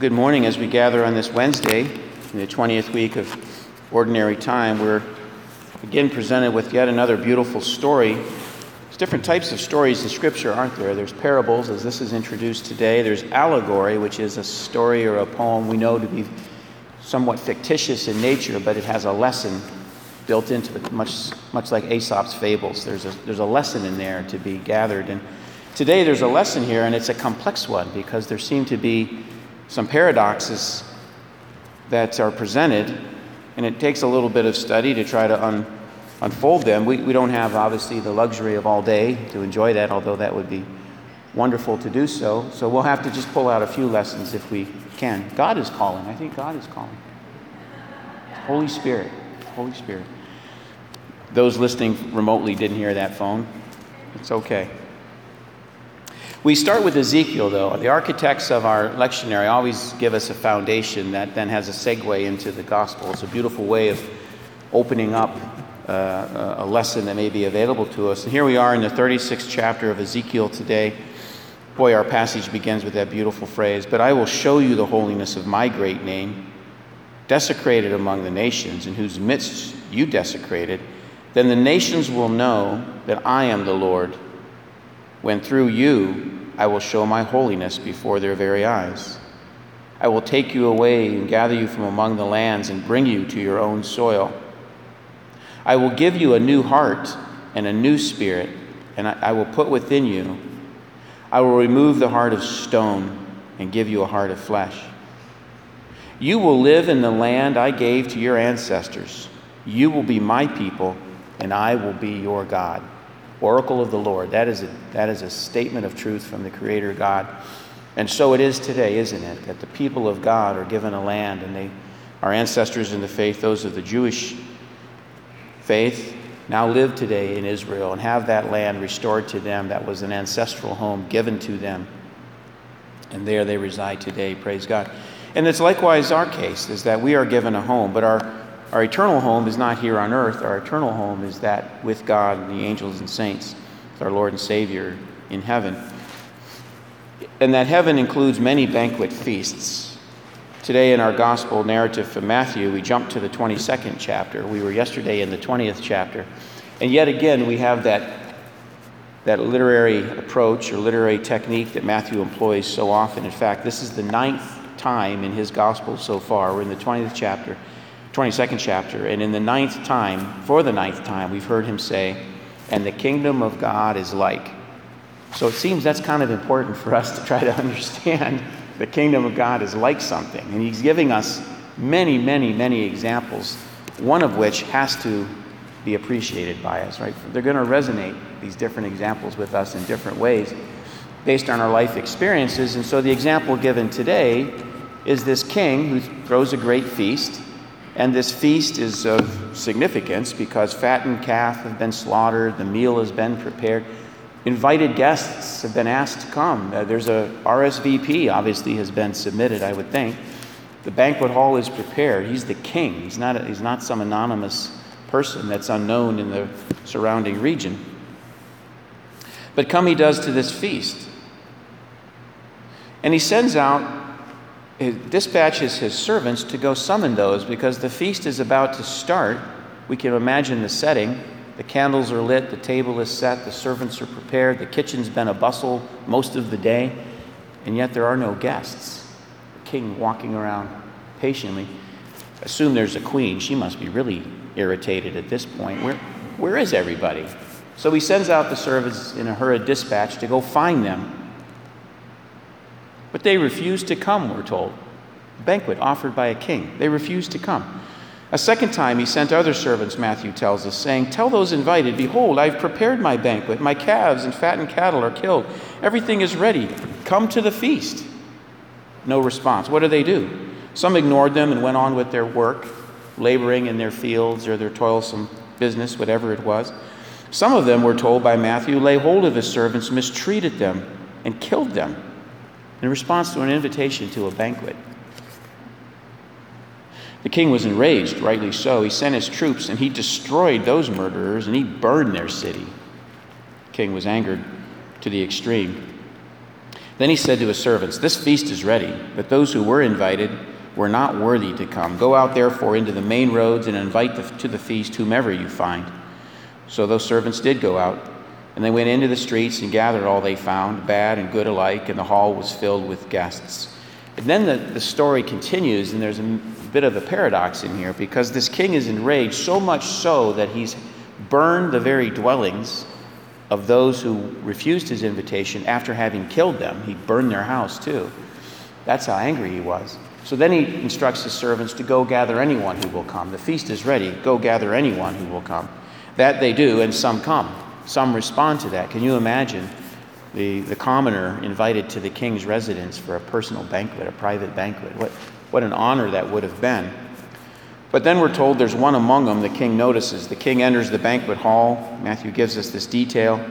good morning as we gather on this Wednesday in the 20th week of Ordinary Time. We're again presented with yet another beautiful story. There's different types of stories in Scripture, aren't there? There's parables, as this is introduced today. There's allegory, which is a story or a poem we know to be somewhat fictitious in nature, but it has a lesson built into it, much, much like Aesop's fables. There's a, there's a lesson in there to be gathered. And today there's a lesson here, and it's a complex one because there seem to be some paradoxes that are presented, and it takes a little bit of study to try to un, unfold them. We, we don't have, obviously, the luxury of all day to enjoy that, although that would be wonderful to do so. So we'll have to just pull out a few lessons if we can. God is calling. I think God is calling. Holy Spirit. Holy Spirit. Those listening remotely didn't hear that phone. It's okay. We start with Ezekiel, though. The architects of our lectionary always give us a foundation that then has a segue into the gospel. It's a beautiful way of opening up uh, a lesson that may be available to us. And here we are in the 36th chapter of Ezekiel today. Boy, our passage begins with that beautiful phrase But I will show you the holiness of my great name, desecrated among the nations, in whose midst you desecrated. Then the nations will know that I am the Lord when through you I will show my holiness before their very eyes. I will take you away and gather you from among the lands and bring you to your own soil. I will give you a new heart and a new spirit, and I, will put within you. I will remove the heart of stone and give you a heart of flesh. You will live in the land I gave to your ancestors. You will be my people, and I will be your God oracle of the Lord. That is a, that is a statement of truth from the Creator God. And so it is today, isn't it? That the people of God are given a land, and they, our ancestors in the faith, those of the Jewish faith, now live today in Israel and have that land restored to them. That was an ancestral home given to them. And there they reside today, praise God. And it's likewise our case, is that we are given a home, but our our eternal home is not here on earth. Our eternal home is that with God and the angels and saints, with our Lord and Savior in heaven. And that heaven includes many banquet feasts. Today, in our gospel narrative from Matthew, we jump to the 22nd chapter. We were yesterday in the 20th chapter. And yet again, we have that, that literary approach or literary technique that Matthew employs so often. In fact, this is the ninth time in his gospel so far. We're in the 20th chapter 22nd chapter, and in the ninth time, for the ninth time, we've heard him say, and the kingdom of God is like. So it seems that's kind of important for us to try to understand the kingdom of God is like something. And he's giving us many, many, many examples, one of which has to be appreciated by us, right? They're going to resonate, these different examples, with us in different ways based on our life experiences. And so the example given today is this king who throws a great feast and this feast is of significance because fattened calf have been slaughtered, the meal has been prepared. Invited guests have been asked to come. Uh, there's a RSVP, obviously, has been submitted, I would think. The banquet hall is prepared. He's the king. He's not, a, he's not some anonymous person that's unknown in the surrounding region. But come he does to this feast. And he sends out dispatches his servants to go summon those because the feast is about to start. We can imagine the setting. The candles are lit, the table is set, the servants are prepared, the kitchen's been a bustle most of the day, and yet there are no guests. The king walking around patiently. Assume there's a queen. She must be really irritated at this point. Where, where is everybody? So he sends out the servants in a hurried dispatch to go find them but they refused to come, we're told. A banquet offered by a king. They refused to come. A second time he sent other servants, Matthew tells us, saying, Tell those invited, Behold, I've prepared my banquet. My calves and fattened cattle are killed. Everything is ready. Come to the feast. No response. What do they do? Some ignored them and went on with their work, laboring in their fields or their toilsome business, whatever it was. Some of them, were told by Matthew, lay hold of his servants, mistreated them, and killed them in response to an invitation to a banquet. The king was enraged, rightly so. He sent his troops and he destroyed those murderers and he burned their city. The king was angered to the extreme. Then he said to his servants, This feast is ready, but those who were invited were not worthy to come. Go out therefore into the main roads and invite the, to the feast whomever you find. So those servants did go out, and they went into the streets and gathered all they found, bad and good alike, and the hall was filled with guests. And then the, the story continues, and there's a bit of a paradox in here because this king is enraged so much so that he's burned the very dwellings of those who refused his invitation after having killed them. He burned their house too. That's how angry he was. So then he instructs his servants to go gather anyone who will come. The feast is ready. Go gather anyone who will come. That they do, and some come. Some respond to that. Can you imagine the, the commoner invited to the king's residence for a personal banquet, a private banquet? What, what an honor that would have been. But then we're told there's one among them the king notices. The king enters the banquet hall. Matthew gives us this detail.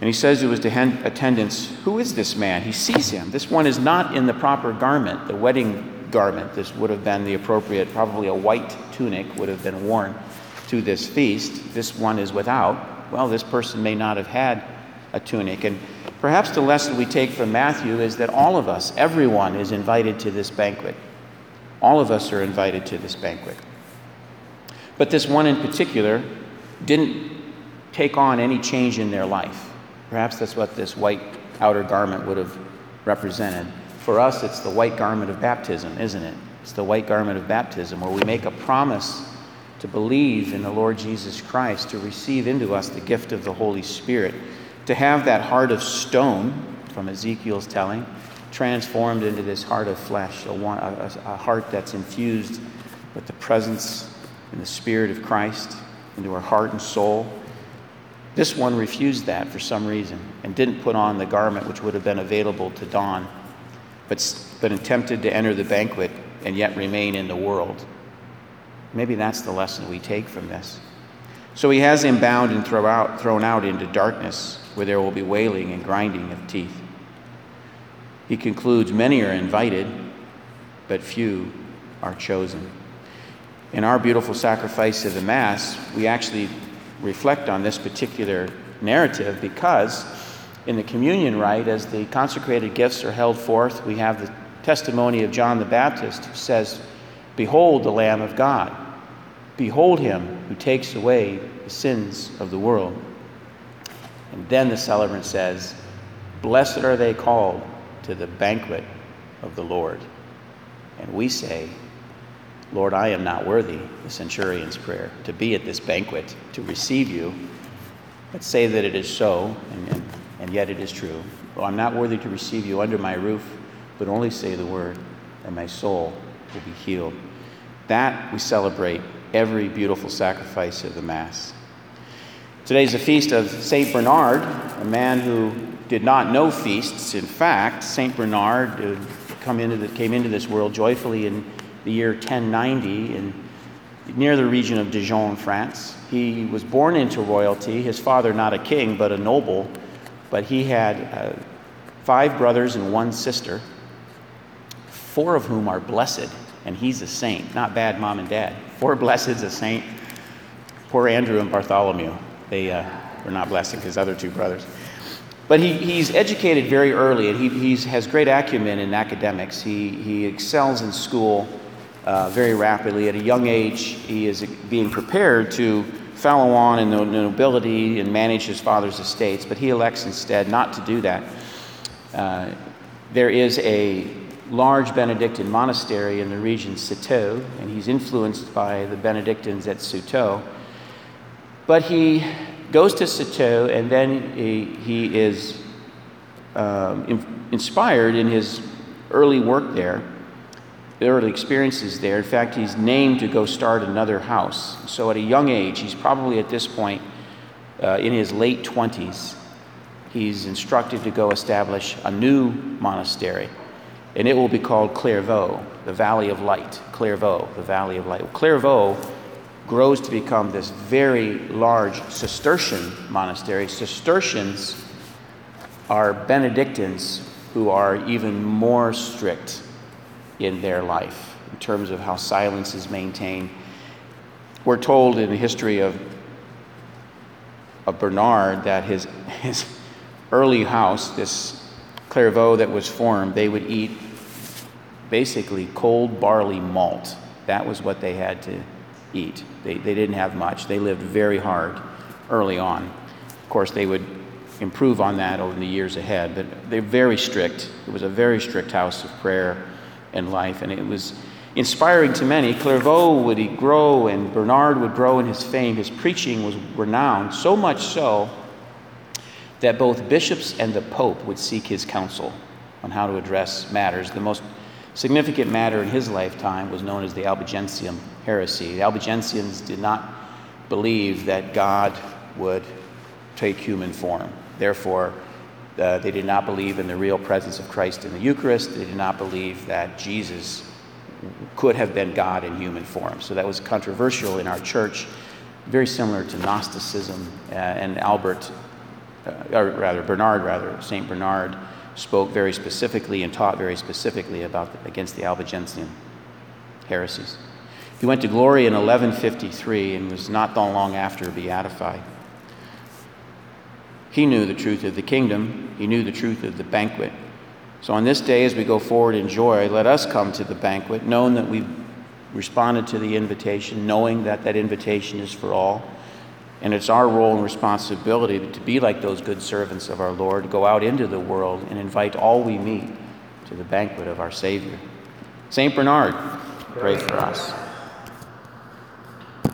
And he says to his attendants, Who is this man? He sees him. This one is not in the proper garment, the wedding garment. This would have been the appropriate, probably a white tunic would have been worn to this feast. This one is without. Well, this person may not have had a tunic. And perhaps the lesson we take from Matthew is that all of us, everyone, is invited to this banquet. All of us are invited to this banquet. But this one in particular didn't take on any change in their life. Perhaps that's what this white outer garment would have represented. For us, it's the white garment of baptism, isn't it? It's the white garment of baptism where we make a promise to believe in the Lord Jesus Christ, to receive into us the gift of the Holy Spirit, to have that heart of stone, from Ezekiel's telling, transformed into this heart of flesh, a, a, a heart that's infused with the presence and the Spirit of Christ into our heart and soul. This one refused that for some reason and didn't put on the garment which would have been available to Don, but, but attempted to enter the banquet and yet remain in the world. Maybe that's the lesson we take from this. So he has him bound and throw out, thrown out into darkness where there will be wailing and grinding of teeth. He concludes Many are invited, but few are chosen. In our beautiful sacrifice of the Mass, we actually reflect on this particular narrative because in the communion rite, as the consecrated gifts are held forth, we have the testimony of John the Baptist who says, Behold the Lamb of God. Behold him who takes away the sins of the world. And then the celebrant says, Blessed are they called to the banquet of the Lord. And we say, Lord, I am not worthy, the centurion's prayer, to be at this banquet, to receive you. But say that it is so, and, and, and yet it is true. Well, I'm not worthy to receive you under my roof, but only say the word, and my soul will be healed. That we celebrate every beautiful sacrifice of the Mass. Today is the feast of St. Bernard, a man who did not know feasts. In fact, St. Bernard come into the, came into this world joyfully in the year 1090 in, near the region of Dijon, France. He was born into royalty, his father not a king, but a noble, but he had uh, five brothers and one sister, four of whom are blessed, and he's a saint. Not bad, mom and dad. Four blesseds, a saint. Poor Andrew and Bartholomew. They uh, were not blessing his other two brothers. But he, he's educated very early, and he he's, has great acumen in academics. He, he excels in school uh, very rapidly. At a young age, he is being prepared to follow on in the nobility and manage his father's estates, but he elects instead not to do that. Uh, there is a large Benedictine monastery in the region Citeaux, and he's influenced by the Benedictines at Citeaux. But he goes to Citeaux, and then he, he is um, in, inspired in his early work there, early experiences there. In fact, he's named to go start another house. So at a young age, he's probably at this point uh, in his late 20s, he's instructed to go establish a new monastery. And it will be called Clairvaux, the Valley of Light. Clairvaux, the Valley of Light. Clairvaux grows to become this very large Cistercian monastery. Cistercians are Benedictines who are even more strict in their life in terms of how silence is maintained. We're told in the history of, of Bernard that his, his early house, this Clairvaux that was formed, they would eat basically cold barley malt. That was what they had to eat. They, they didn't have much. They lived very hard early on. Of course, they would improve on that over the years ahead, but they're very strict. It was a very strict house of prayer and life, and it was inspiring to many. Clairvaux would grow, and Bernard would grow in his fame. His preaching was renowned, so much so that both bishops and the Pope would seek his counsel on how to address matters. The most significant matter in his lifetime was known as the Albigensian heresy. The Albigensians did not believe that God would take human form. Therefore, uh, they did not believe in the real presence of Christ in the Eucharist. They did not believe that Jesus could have been God in human form. So that was controversial in our church, very similar to Gnosticism. Uh, and Albert, uh, or rather, Bernard, rather, St. Bernard, spoke very specifically and taught very specifically about the, against the Albigensian heresies. He went to glory in 1153 and was not long after beatified. He knew the truth of the kingdom, he knew the truth of the banquet. So on this day, as we go forward in joy, let us come to the banquet, knowing that we've responded to the invitation, knowing that that invitation is for all. And it's our role and responsibility to be like those good servants of our Lord, go out into the world and invite all we meet to the banquet of our Savior. St. Bernard, pray for us.